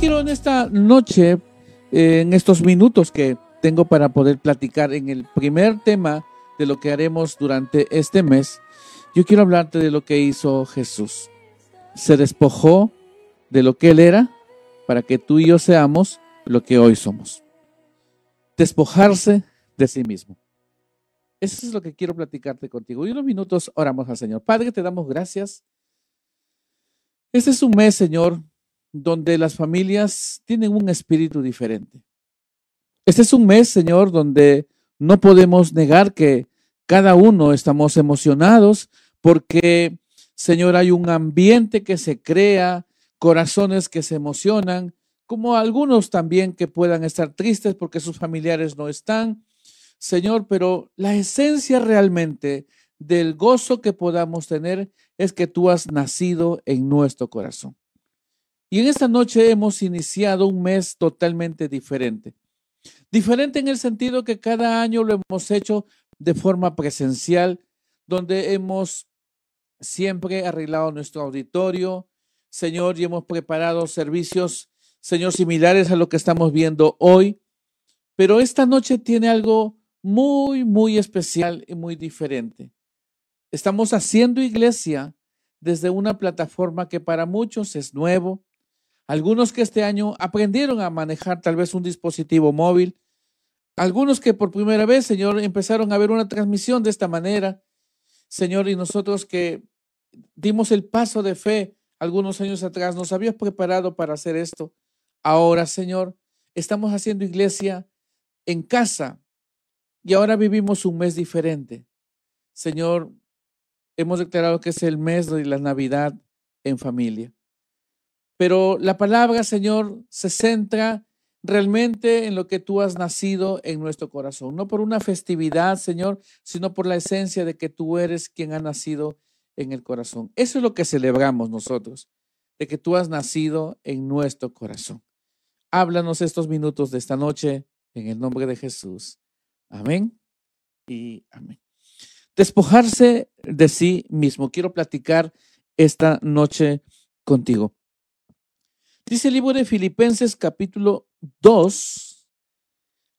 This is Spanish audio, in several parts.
quiero en esta noche, eh, en estos minutos que tengo para poder platicar en el primer tema de lo que haremos durante este mes, yo quiero hablarte de lo que hizo Jesús. Se despojó de lo que Él era para que tú y yo seamos lo que hoy somos. Despojarse de sí mismo. Eso es lo que quiero platicarte contigo. Y unos minutos oramos al Señor. Padre, te damos gracias. Este es un mes, Señor, donde las familias tienen un espíritu diferente. Este es un mes, Señor, donde no podemos negar que cada uno estamos emocionados porque, Señor, hay un ambiente que se crea, corazones que se emocionan, como algunos también que puedan estar tristes porque sus familiares no están. Señor, pero la esencia realmente del gozo que podamos tener es que tú has nacido en nuestro corazón. Y en esta noche hemos iniciado un mes totalmente diferente. Diferente en el sentido que cada año lo hemos hecho de forma presencial, donde hemos siempre arreglado nuestro auditorio, Señor, y hemos preparado servicios, Señor, similares a lo que estamos viendo hoy. Pero esta noche tiene algo muy, muy especial y muy diferente. Estamos haciendo iglesia desde una plataforma que para muchos es nuevo, algunos que este año aprendieron a manejar tal vez un dispositivo móvil, algunos que por primera vez, Señor, empezaron a ver una transmisión de esta manera, Señor, y nosotros que dimos el paso de fe algunos años atrás, nos habías preparado para hacer esto. Ahora, Señor, estamos haciendo iglesia en casa y ahora vivimos un mes diferente. Señor, hemos declarado que es el mes de la Navidad en familia. Pero la palabra, Señor, se centra realmente en lo que tú has nacido en nuestro corazón, no por una festividad, Señor, sino por la esencia de que tú eres quien ha nacido en el corazón. Eso es lo que celebramos nosotros, de que tú has nacido en nuestro corazón. Háblanos estos minutos de esta noche en el nombre de Jesús. Amén y amén. Despojarse de sí mismo. Quiero platicar esta noche contigo. Dice el libro de Filipenses capítulo 2,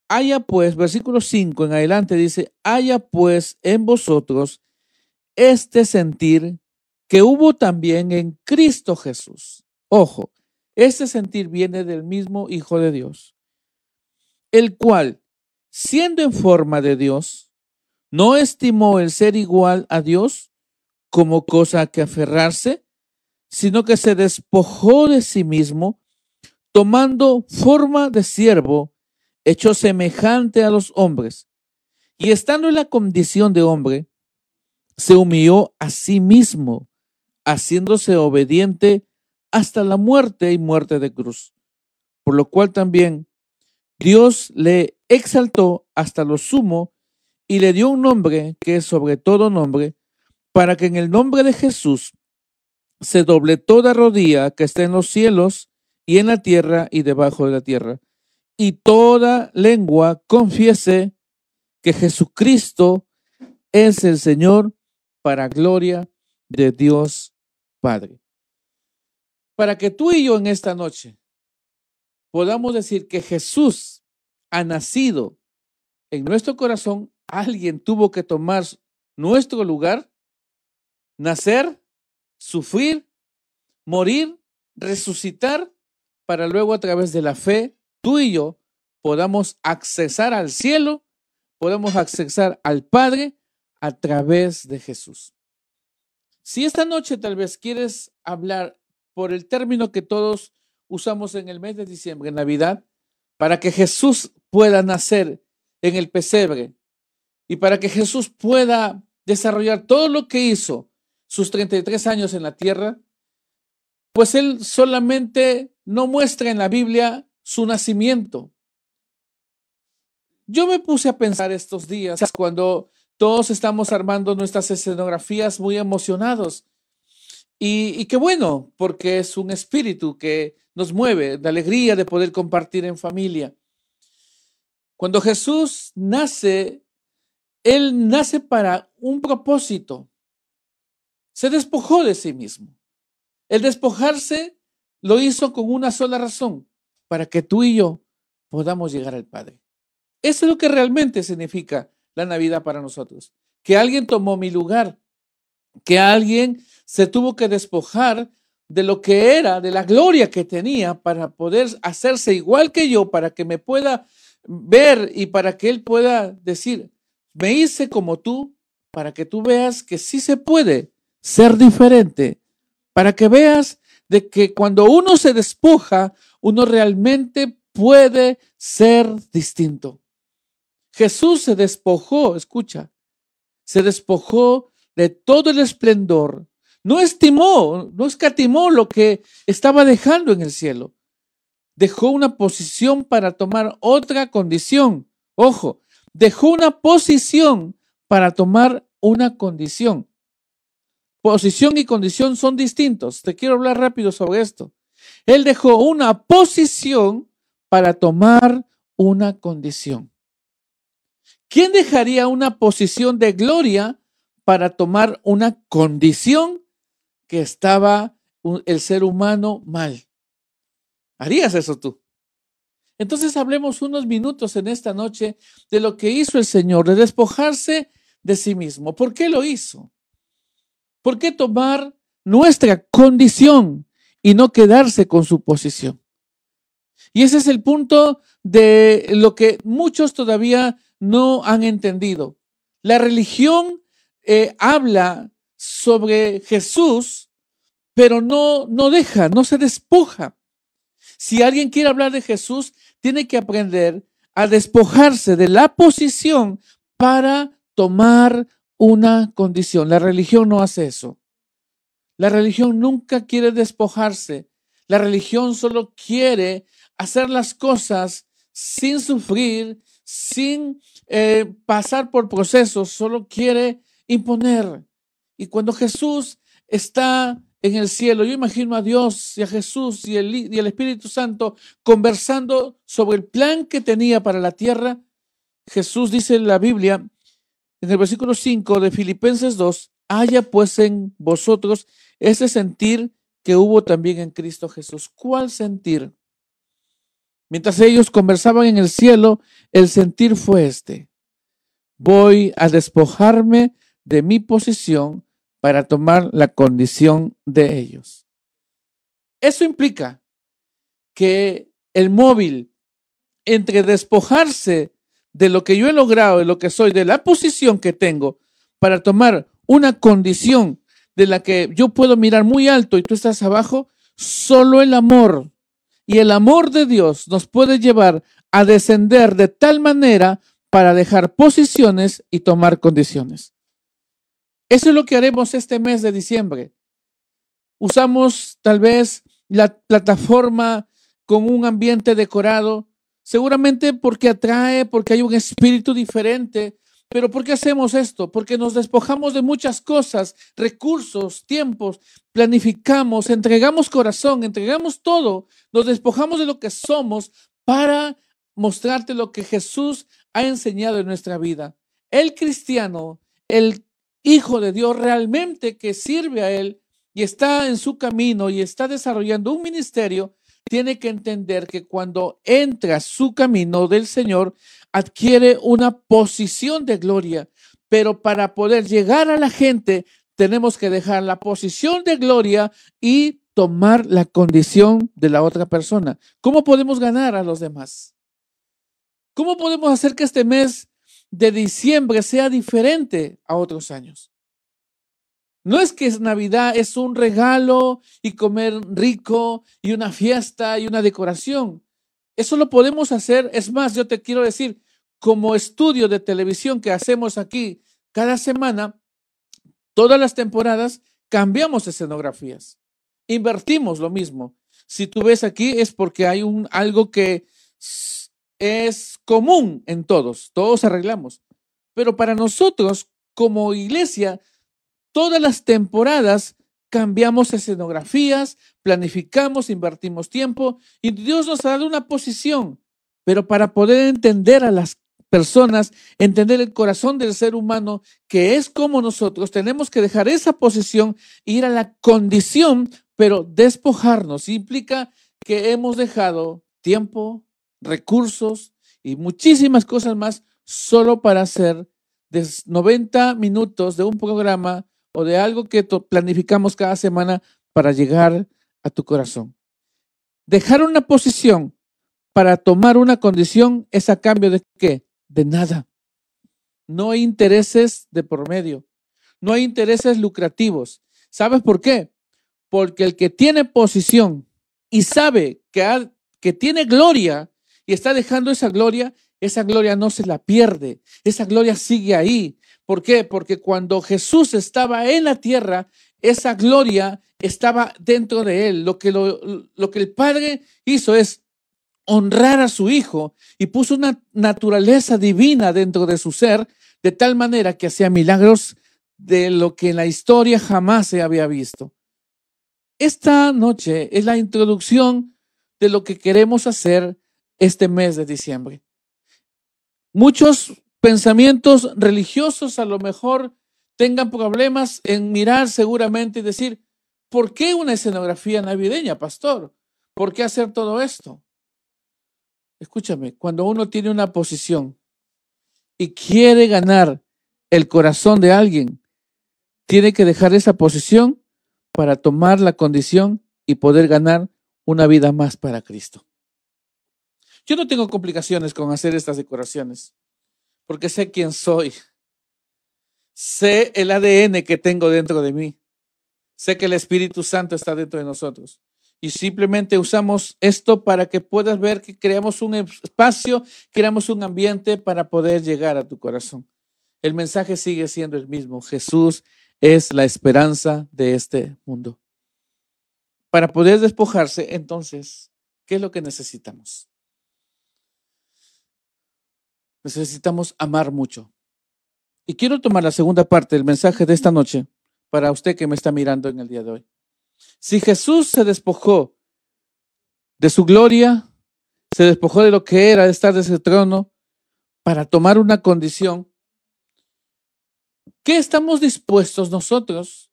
haya pues, versículo 5 en adelante dice, haya pues en vosotros este sentir que hubo también en Cristo Jesús. Ojo, este sentir viene del mismo Hijo de Dios, el cual, siendo en forma de Dios, no estimó el ser igual a Dios como cosa que aferrarse, sino que se despojó de sí mismo, tomando forma de siervo, hecho semejante a los hombres, y estando en la condición de hombre, se humilló a sí mismo, haciéndose obediente hasta la muerte y muerte de cruz, por lo cual también Dios le exaltó hasta lo sumo y le dio un nombre que es sobre todo nombre, para que en el nombre de Jesús se doble toda rodilla que está en los cielos y en la tierra y debajo de la tierra, y toda lengua confiese que Jesucristo es el Señor para gloria de Dios Padre. Para que tú y yo en esta noche podamos decir que Jesús ha nacido en nuestro corazón, alguien tuvo que tomar nuestro lugar, nacer sufrir, morir, resucitar, para luego a través de la fe, tú y yo podamos accesar al cielo, podamos accesar al Padre a través de Jesús. Si esta noche tal vez quieres hablar por el término que todos usamos en el mes de diciembre, Navidad, para que Jesús pueda nacer en el pesebre y para que Jesús pueda desarrollar todo lo que hizo sus 33 años en la tierra, pues él solamente no muestra en la Biblia su nacimiento. Yo me puse a pensar estos días cuando todos estamos armando nuestras escenografías muy emocionados. Y, y, qué bueno, porque es un espíritu que nos mueve de alegría de poder compartir en familia. Cuando Jesús nace, Él nace para un propósito. Se despojó de sí mismo. El despojarse lo hizo con una sola razón, para que tú y yo podamos llegar al Padre. Eso es lo que realmente significa la Navidad para nosotros. Que alguien tomó mi lugar, que alguien se tuvo que despojar de lo que era, de la gloria que tenía para poder hacerse igual que yo, para que me pueda ver y para que Él pueda decir, me hice como tú, para que tú veas que sí se puede ser diferente, para que veas de que cuando uno se despoja, uno realmente puede ser distinto. Jesús se despojó, escucha, se despojó de todo el esplendor, no estimó, no escatimó lo que estaba dejando en el cielo. Dejó una posición para tomar otra condición. Ojo, dejó una posición para tomar una condición. Posición y condición son distintos. Te quiero hablar rápido sobre esto. Él dejó una posición para tomar una condición. ¿Quién dejaría una posición de gloria para tomar una condición que estaba el ser humano mal? ¿Harías eso tú? Entonces hablemos unos minutos en esta noche de lo que hizo el Señor, de despojarse de sí mismo. ¿Por qué lo hizo? ¿Por qué tomar nuestra condición y no quedarse con su posición? Y ese es el punto de lo que muchos todavía no han entendido. La religión eh, habla sobre Jesús, pero no, no deja, no se despoja. Si alguien quiere hablar de Jesús, tiene que aprender a despojarse de la posición para tomar una condición. La religión no hace eso. La religión nunca quiere despojarse. La religión solo quiere hacer las cosas sin sufrir, sin eh, pasar por procesos, solo quiere imponer. Y cuando Jesús está en el cielo, yo imagino a Dios y a Jesús y el, y el Espíritu Santo conversando sobre el plan que tenía para la tierra. Jesús dice en la Biblia en el versículo 5 de Filipenses 2, haya pues en vosotros ese sentir que hubo también en Cristo Jesús. ¿Cuál sentir? Mientras ellos conversaban en el cielo, el sentir fue este. Voy a despojarme de mi posición para tomar la condición de ellos. Eso implica que el móvil entre despojarse de lo que yo he logrado, de lo que soy, de la posición que tengo para tomar una condición de la que yo puedo mirar muy alto y tú estás abajo, solo el amor y el amor de Dios nos puede llevar a descender de tal manera para dejar posiciones y tomar condiciones. Eso es lo que haremos este mes de diciembre. Usamos tal vez la plataforma con un ambiente decorado, Seguramente porque atrae, porque hay un espíritu diferente. Pero ¿por qué hacemos esto? Porque nos despojamos de muchas cosas, recursos, tiempos, planificamos, entregamos corazón, entregamos todo, nos despojamos de lo que somos para mostrarte lo que Jesús ha enseñado en nuestra vida. El cristiano, el Hijo de Dios realmente que sirve a Él y está en su camino y está desarrollando un ministerio, tiene que entender que cuando entra su camino del Señor, adquiere una posición de gloria. Pero para poder llegar a la gente, tenemos que dejar la posición de gloria y tomar la condición de la otra persona. ¿Cómo podemos ganar a los demás? ¿Cómo podemos hacer que este mes de diciembre sea diferente a otros años? No es que es Navidad, es un regalo y comer rico y una fiesta y una decoración. Eso lo podemos hacer. Es más, yo te quiero decir, como estudio de televisión que hacemos aquí cada semana, todas las temporadas cambiamos escenografías. Invertimos lo mismo. Si tú ves aquí es porque hay un algo que es común en todos, todos arreglamos. Pero para nosotros como iglesia todas las temporadas cambiamos escenografías, planificamos, invertimos tiempo y Dios nos ha dado una posición. Pero para poder entender a las personas, entender el corazón del ser humano que es como nosotros, tenemos que dejar esa posición ir a la condición, pero despojarnos. Implica que hemos dejado tiempo, recursos y muchísimas cosas más solo para hacer de 90 minutos de un programa o de algo que planificamos cada semana para llegar a tu corazón. Dejar una posición para tomar una condición es a cambio de qué? De nada. No hay intereses de por medio. No hay intereses lucrativos. ¿Sabes por qué? Porque el que tiene posición y sabe que, que tiene gloria y está dejando esa gloria, esa gloria no se la pierde. Esa gloria sigue ahí. ¿Por qué? Porque cuando Jesús estaba en la tierra, esa gloria estaba dentro de él. Lo que, lo, lo que el Padre hizo es honrar a su Hijo y puso una naturaleza divina dentro de su ser, de tal manera que hacía milagros de lo que en la historia jamás se había visto. Esta noche es la introducción de lo que queremos hacer este mes de diciembre. Muchos pensamientos religiosos a lo mejor tengan problemas en mirar seguramente y decir, ¿por qué una escenografía navideña, pastor? ¿Por qué hacer todo esto? Escúchame, cuando uno tiene una posición y quiere ganar el corazón de alguien, tiene que dejar esa posición para tomar la condición y poder ganar una vida más para Cristo. Yo no tengo complicaciones con hacer estas decoraciones, porque sé quién soy. Sé el ADN que tengo dentro de mí. Sé que el Espíritu Santo está dentro de nosotros y simplemente usamos esto para que puedas ver que creamos un espacio, creamos un ambiente para poder llegar a tu corazón. El mensaje sigue siendo el mismo. Jesús es la esperanza de este mundo. Para poder despojarse, entonces, ¿qué es lo que necesitamos? Necesitamos amar mucho. Y quiero tomar la segunda parte del mensaje de esta noche para usted que me está mirando en el día de hoy. Si Jesús se despojó de su gloria, se despojó de lo que era estar de ese trono para tomar una condición, ¿qué estamos dispuestos nosotros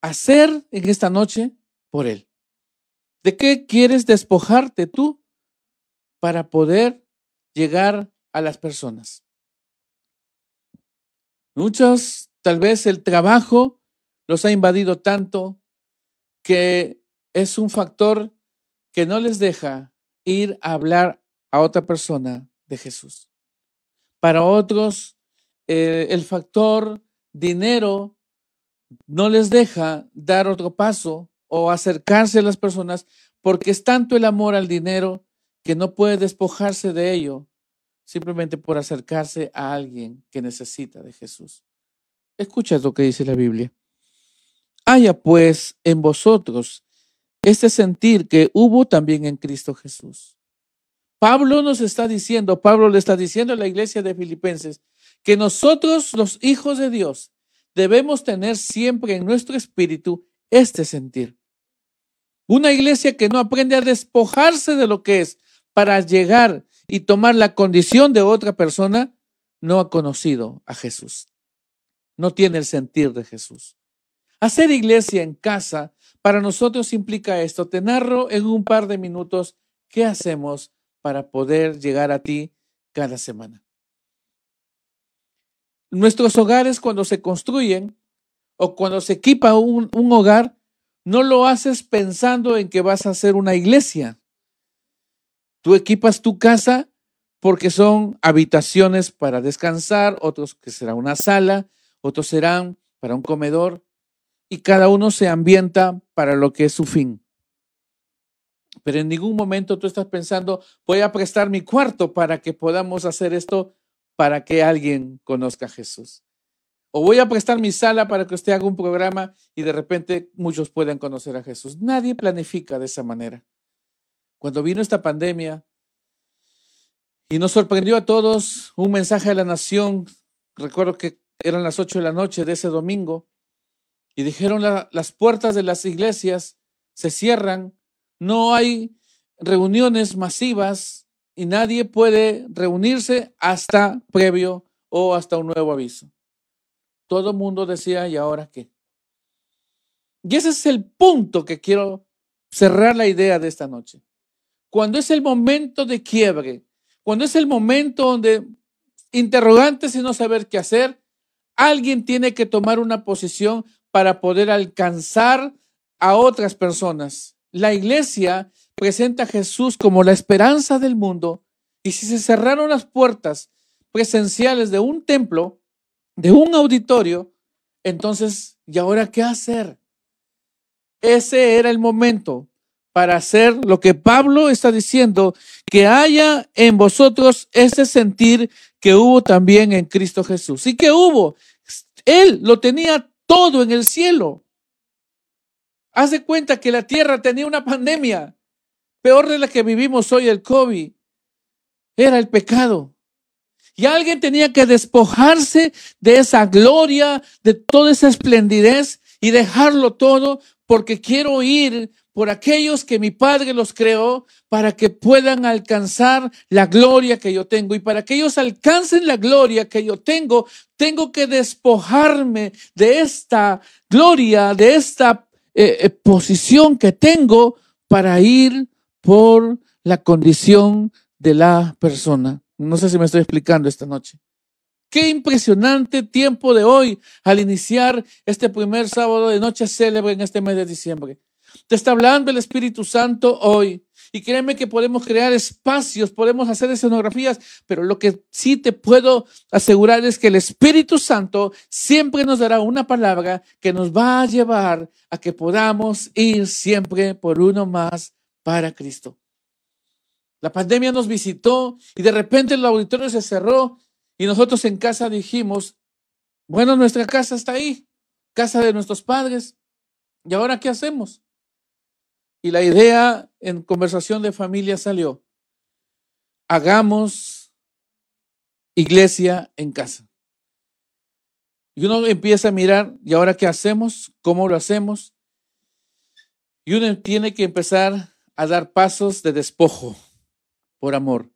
a hacer en esta noche por Él? ¿De qué quieres despojarte tú para poder llegar a las personas? Muchos, tal vez el trabajo los ha invadido tanto que es un factor que no les deja ir a hablar a otra persona de Jesús. Para otros, eh, el factor dinero no les deja dar otro paso o acercarse a las personas porque es tanto el amor al dinero que no puede despojarse de ello simplemente por acercarse a alguien que necesita de Jesús. Escucha lo que dice la Biblia. Haya pues en vosotros este sentir que hubo también en Cristo Jesús. Pablo nos está diciendo, Pablo le está diciendo a la iglesia de Filipenses, que nosotros los hijos de Dios debemos tener siempre en nuestro espíritu este sentir. Una iglesia que no aprende a despojarse de lo que es para llegar y tomar la condición de otra persona, no ha conocido a Jesús. No tiene el sentir de Jesús. Hacer iglesia en casa para nosotros implica esto. Te narro en un par de minutos qué hacemos para poder llegar a ti cada semana. Nuestros hogares cuando se construyen o cuando se equipa un, un hogar, no lo haces pensando en que vas a hacer una iglesia. Tú equipas tu casa porque son habitaciones para descansar, otros que será una sala, otros serán para un comedor, y cada uno se ambienta para lo que es su fin. Pero en ningún momento tú estás pensando, voy a prestar mi cuarto para que podamos hacer esto para que alguien conozca a Jesús. O voy a prestar mi sala para que usted haga un programa y de repente muchos puedan conocer a Jesús. Nadie planifica de esa manera. Cuando vino esta pandemia y nos sorprendió a todos un mensaje a la nación, recuerdo que eran las ocho de la noche de ese domingo, y dijeron las puertas de las iglesias se cierran, no hay reuniones masivas y nadie puede reunirse hasta previo o hasta un nuevo aviso. Todo el mundo decía, ¿y ahora qué? Y ese es el punto que quiero cerrar la idea de esta noche. Cuando es el momento de quiebre, cuando es el momento donde interrogantes y no saber qué hacer, alguien tiene que tomar una posición para poder alcanzar a otras personas. La iglesia presenta a Jesús como la esperanza del mundo y si se cerraron las puertas presenciales de un templo, de un auditorio, entonces, ¿y ahora qué hacer? Ese era el momento para hacer lo que Pablo está diciendo, que haya en vosotros ese sentir que hubo también en Cristo Jesús. ¿Y que hubo? Él lo tenía todo en el cielo. Haz de cuenta que la tierra tenía una pandemia, peor de la que vivimos hoy, el COVID. Era el pecado. Y alguien tenía que despojarse de esa gloria, de toda esa esplendidez y dejarlo todo porque quiero ir por aquellos que mi Padre los creó para que puedan alcanzar la gloria que yo tengo. Y para que ellos alcancen la gloria que yo tengo, tengo que despojarme de esta gloria, de esta eh, eh, posición que tengo para ir por la condición de la persona. No sé si me estoy explicando esta noche. Qué impresionante tiempo de hoy al iniciar este primer sábado de noche célebre en este mes de diciembre. Te está hablando el Espíritu Santo hoy. Y créeme que podemos crear espacios, podemos hacer escenografías, pero lo que sí te puedo asegurar es que el Espíritu Santo siempre nos dará una palabra que nos va a llevar a que podamos ir siempre por uno más para Cristo. La pandemia nos visitó y de repente el auditorio se cerró y nosotros en casa dijimos, bueno, nuestra casa está ahí, casa de nuestros padres. ¿Y ahora qué hacemos? Y la idea en conversación de familia salió, hagamos iglesia en casa. Y uno empieza a mirar, ¿y ahora qué hacemos? ¿Cómo lo hacemos? Y uno tiene que empezar a dar pasos de despojo por amor.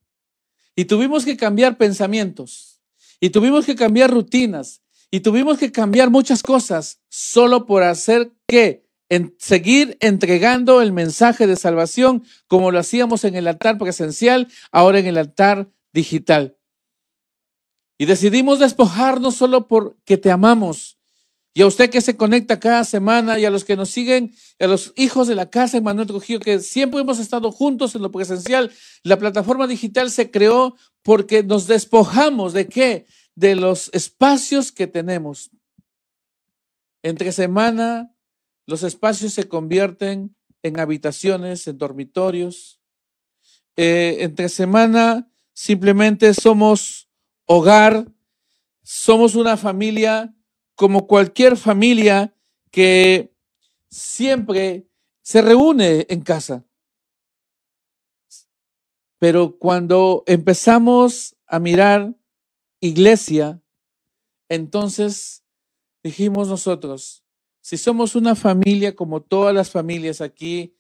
Y tuvimos que cambiar pensamientos, y tuvimos que cambiar rutinas, y tuvimos que cambiar muchas cosas solo por hacer que en seguir entregando el mensaje de salvación como lo hacíamos en el altar presencial, ahora en el altar digital. Y decidimos despojarnos solo porque te amamos, y a usted que se conecta cada semana y a los que nos siguen, a los hijos de la casa Manuel Trujillo, que siempre hemos estado juntos en lo presencial, la plataforma digital se creó porque nos despojamos de qué? De los espacios que tenemos. Entre semana, los espacios se convierten en habitaciones, en dormitorios. Eh, entre semana, simplemente somos hogar, somos una familia como cualquier familia que siempre se reúne en casa. Pero cuando empezamos a mirar iglesia, entonces dijimos nosotros, si somos una familia como todas las familias aquí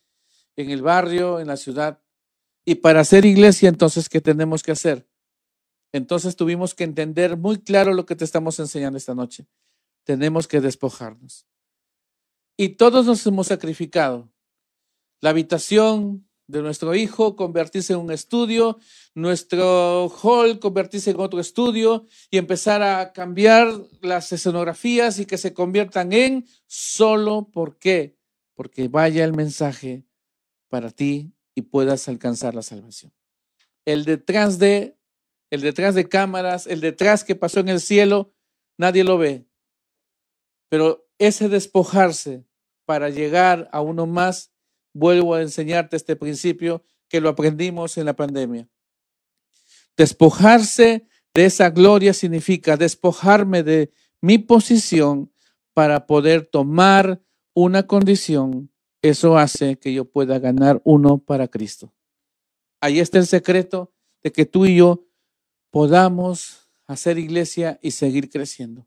en el barrio, en la ciudad, y para hacer iglesia, entonces, ¿qué tenemos que hacer? Entonces tuvimos que entender muy claro lo que te estamos enseñando esta noche tenemos que despojarnos. Y todos nos hemos sacrificado. La habitación de nuestro hijo convertirse en un estudio, nuestro hall convertirse en otro estudio y empezar a cambiar las escenografías y que se conviertan en solo por qué, porque vaya el mensaje para ti y puedas alcanzar la salvación. El detrás de el detrás de cámaras, el detrás que pasó en el cielo, nadie lo ve, pero ese despojarse para llegar a uno más, vuelvo a enseñarte este principio que lo aprendimos en la pandemia. Despojarse de esa gloria significa despojarme de mi posición para poder tomar una condición. Eso hace que yo pueda ganar uno para Cristo. Ahí está el secreto de que tú y yo podamos hacer iglesia y seguir creciendo.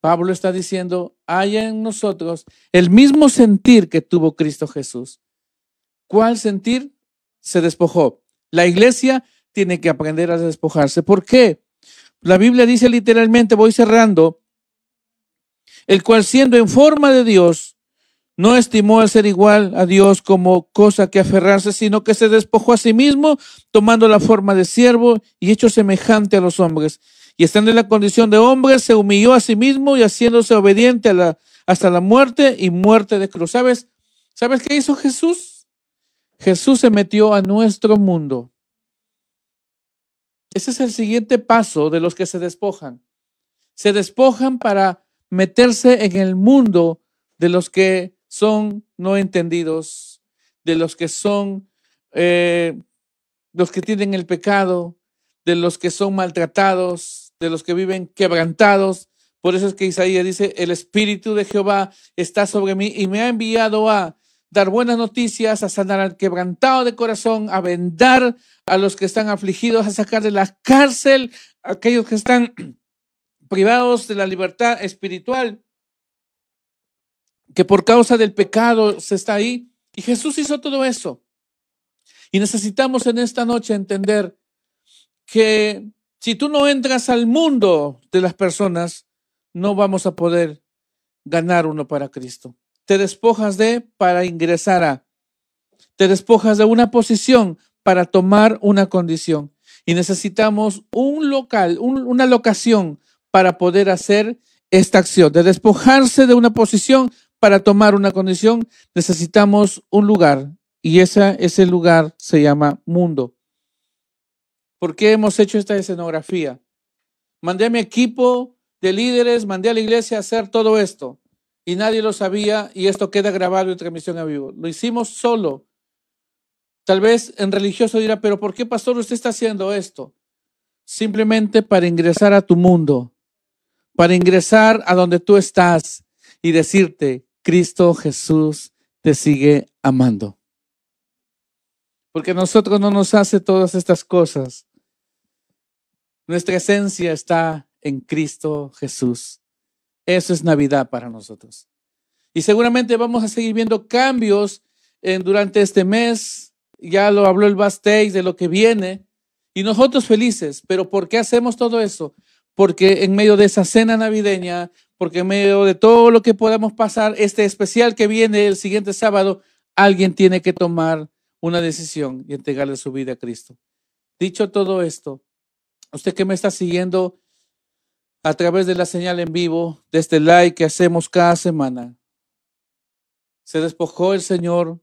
Pablo está diciendo, haya en nosotros el mismo sentir que tuvo Cristo Jesús. ¿Cuál sentir? Se despojó. La iglesia tiene que aprender a despojarse. ¿Por qué? La Biblia dice literalmente, voy cerrando, el cual siendo en forma de Dios, No estimó el ser igual a Dios como cosa que aferrarse, sino que se despojó a sí mismo, tomando la forma de siervo y hecho semejante a los hombres. Y estando en la condición de hombre, se humilló a sí mismo y haciéndose obediente hasta la muerte y muerte de cruz. ¿Sabes? ¿Sabes qué hizo Jesús? Jesús se metió a nuestro mundo. Ese es el siguiente paso de los que se despojan. Se despojan para meterse en el mundo de los que son no entendidos, de los que son eh, los que tienen el pecado, de los que son maltratados, de los que viven quebrantados. Por eso es que Isaías dice, el Espíritu de Jehová está sobre mí y me ha enviado a dar buenas noticias, a sanar al quebrantado de corazón, a vendar a los que están afligidos, a sacar de la cárcel a aquellos que están privados de la libertad espiritual que por causa del pecado se está ahí. Y Jesús hizo todo eso. Y necesitamos en esta noche entender que si tú no entras al mundo de las personas, no vamos a poder ganar uno para Cristo. Te despojas de para ingresar a. Te despojas de una posición para tomar una condición. Y necesitamos un local, una locación para poder hacer esta acción, de despojarse de una posición para tomar una condición necesitamos un lugar y ese, ese lugar se llama mundo. ¿Por qué hemos hecho esta escenografía? Mandé a mi equipo de líderes, mandé a la iglesia a hacer todo esto y nadie lo sabía y esto queda grabado en transmisión a vivo. Lo hicimos solo. Tal vez en religioso dirá, pero ¿por qué pastor usted está haciendo esto? Simplemente para ingresar a tu mundo, para ingresar a donde tú estás y decirte, Cristo Jesús te sigue amando. Porque nosotros no nos hace todas estas cosas. Nuestra esencia está en Cristo Jesús. Eso es Navidad para nosotros. Y seguramente vamos a seguir viendo cambios en, durante este mes. Ya lo habló el Bastage de lo que viene. Y nosotros felices. Pero ¿por qué hacemos todo eso? Porque en medio de esa cena navideña porque en medio de todo lo que podamos pasar, este especial que viene el siguiente sábado, alguien tiene que tomar una decisión y entregarle su vida a Cristo. Dicho todo esto, usted que me está siguiendo a través de la señal en vivo, de este like que hacemos cada semana, se despojó el Señor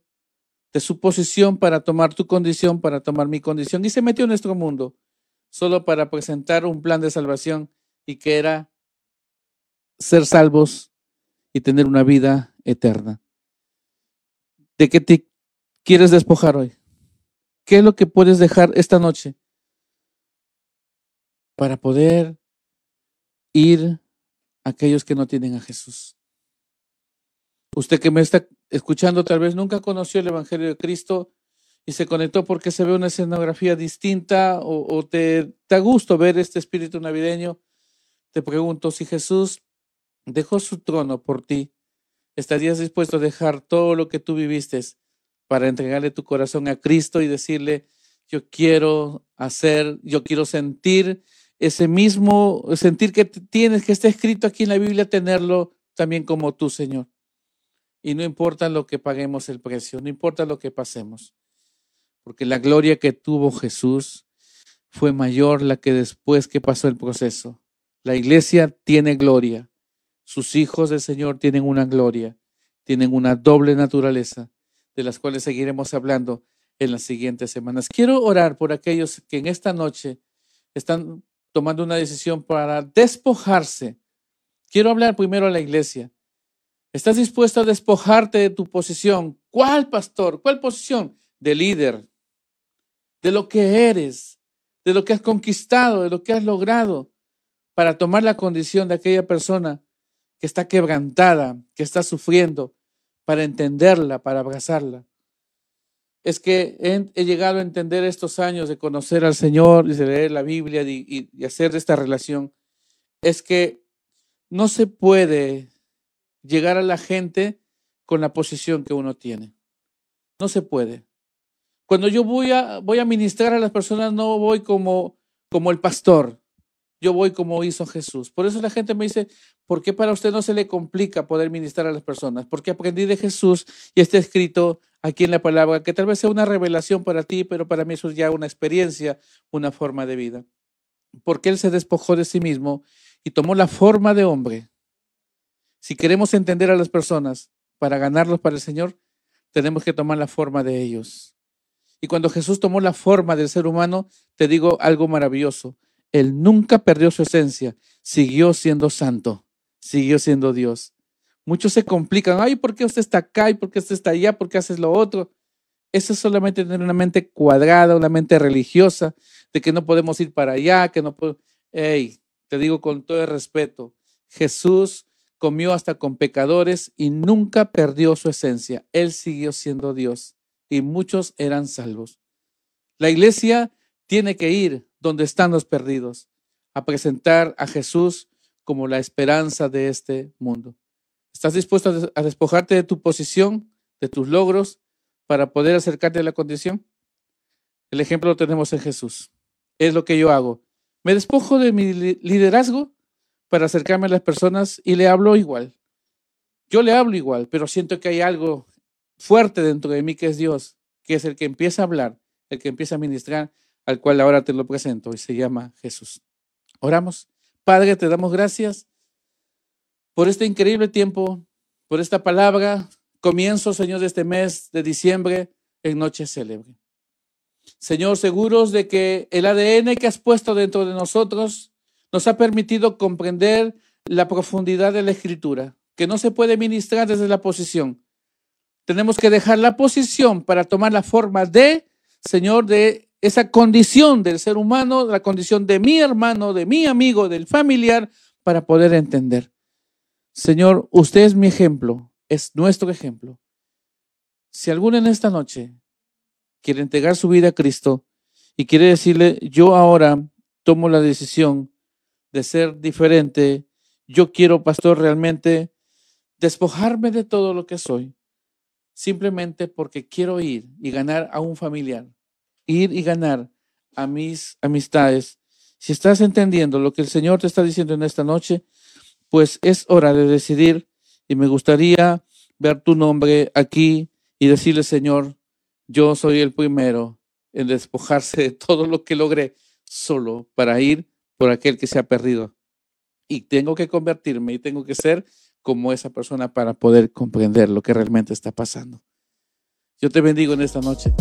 de su posición para tomar tu condición, para tomar mi condición, y se metió en nuestro mundo solo para presentar un plan de salvación y que era ser salvos y tener una vida eterna. ¿De qué te quieres despojar hoy? ¿Qué es lo que puedes dejar esta noche para poder ir a aquellos que no tienen a Jesús? Usted que me está escuchando tal vez nunca conoció el Evangelio de Cristo y se conectó porque se ve una escenografía distinta o, te da gusto ver este espíritu navideño. Te pregunto si Jesús dejó su trono por ti, ¿estarías dispuesto a dejar todo lo que tú viviste para entregarle tu corazón a Cristo y decirle, yo quiero hacer, yo quiero sentir ese mismo, sentir que tienes, que está escrito aquí en la Biblia, tenerlo también como tú, Señor? Y no importa lo que paguemos el precio, no importa lo que pasemos, porque la gloria que tuvo Jesús fue mayor la que después que pasó el proceso. La iglesia tiene gloria, sus hijos del Señor tienen una gloria, tienen una doble naturaleza, de las cuales seguiremos hablando en las siguientes semanas. Quiero orar por aquellos que en esta noche están tomando una decisión para despojarse. Quiero hablar primero a la iglesia. ¿Estás dispuesto a despojarte de tu posición? ¿Cuál pastor? ¿Cuál posición? De líder, de lo que eres, de lo que has conquistado, de lo que has logrado, para tomar la condición de aquella persona que está quebrantada, que está sufriendo, para entenderla, para abrazarla. Es que he, llegado a entender estos años de conocer al Señor y de leer la Biblia y, hacer esta relación, es que no se puede llegar a la gente con la posición que uno tiene. No se puede. Cuando yo voy a, voy a ministrar a las personas, no voy como, como el pastor. yo voy como hizo Jesús. Por eso la gente me dice, ¿por qué para usted no se le complica poder ministrar a las personas? Porque aprendí de Jesús y está escrito aquí en la palabra que tal vez sea una revelación para ti, pero para mí eso es ya una experiencia, una forma de vida. Porque Él se despojó de sí mismo y tomó la forma de hombre. Si queremos entender a las personas para ganarlos para el Señor, tenemos que tomar la forma de ellos. Y cuando Jesús tomó la forma del ser humano, te digo algo maravilloso. Él nunca perdió su esencia, siguió siendo santo, siguió siendo Dios. Muchos se complican, ay, ¿por qué usted está acá y por qué usted está allá? ¿Por qué haces lo otro? Eso es solamente tener una mente cuadrada, una mente religiosa, de que no podemos ir para allá, que no puedo. Hey, te digo con todo el respeto, Jesús comió hasta con pecadores y nunca perdió su esencia. Él siguió siendo Dios y muchos eran salvos. La iglesia tiene que ir donde están los perdidos, a presentar a Jesús como la esperanza de este mundo. ¿Estás dispuesto a despojarte de tu posición, de tus logros, para poder acercarte a la condición? El ejemplo lo tenemos en Jesús. Es lo que yo hago. Me despojo de mi liderazgo para acercarme a las personas y le hablo igual. Yo le hablo igual, pero siento que hay algo fuerte dentro de mí que es Dios, que es el que empieza a hablar, el que empieza a ministrar al cual ahora te lo presento y se llama Jesús. Oramos. Padre, te damos gracias por este increíble tiempo, por esta palabra, comienzo, Señor, de este mes de diciembre en Noche Célebre. Señor, seguros de que el ADN que has puesto dentro de nosotros nos ha permitido comprender la profundidad de la escritura, que no se puede ministrar desde la posición. Tenemos que dejar la posición para tomar la forma de, Señor, de esa condición del ser humano, la condición de mi hermano, de mi amigo, del familiar, para poder entender. Señor, usted es mi ejemplo, es nuestro ejemplo. Si alguno en esta noche quiere entregar su vida a Cristo y quiere decirle, yo ahora tomo la decisión de ser diferente, yo quiero, pastor, realmente despojarme de todo lo que soy, simplemente porque quiero ir y ganar a un familiar ir y ganar a mis amistades. Si estás entendiendo lo que el Señor te está diciendo en esta noche, pues es hora de decidir y me gustaría ver tu nombre aquí y decirle, Señor, yo soy el primero en despojarse de todo lo que logré solo para ir por aquel que se ha perdido. Y tengo que convertirme y tengo que ser como esa persona para poder comprender lo que realmente está pasando. Yo te bendigo en esta noche.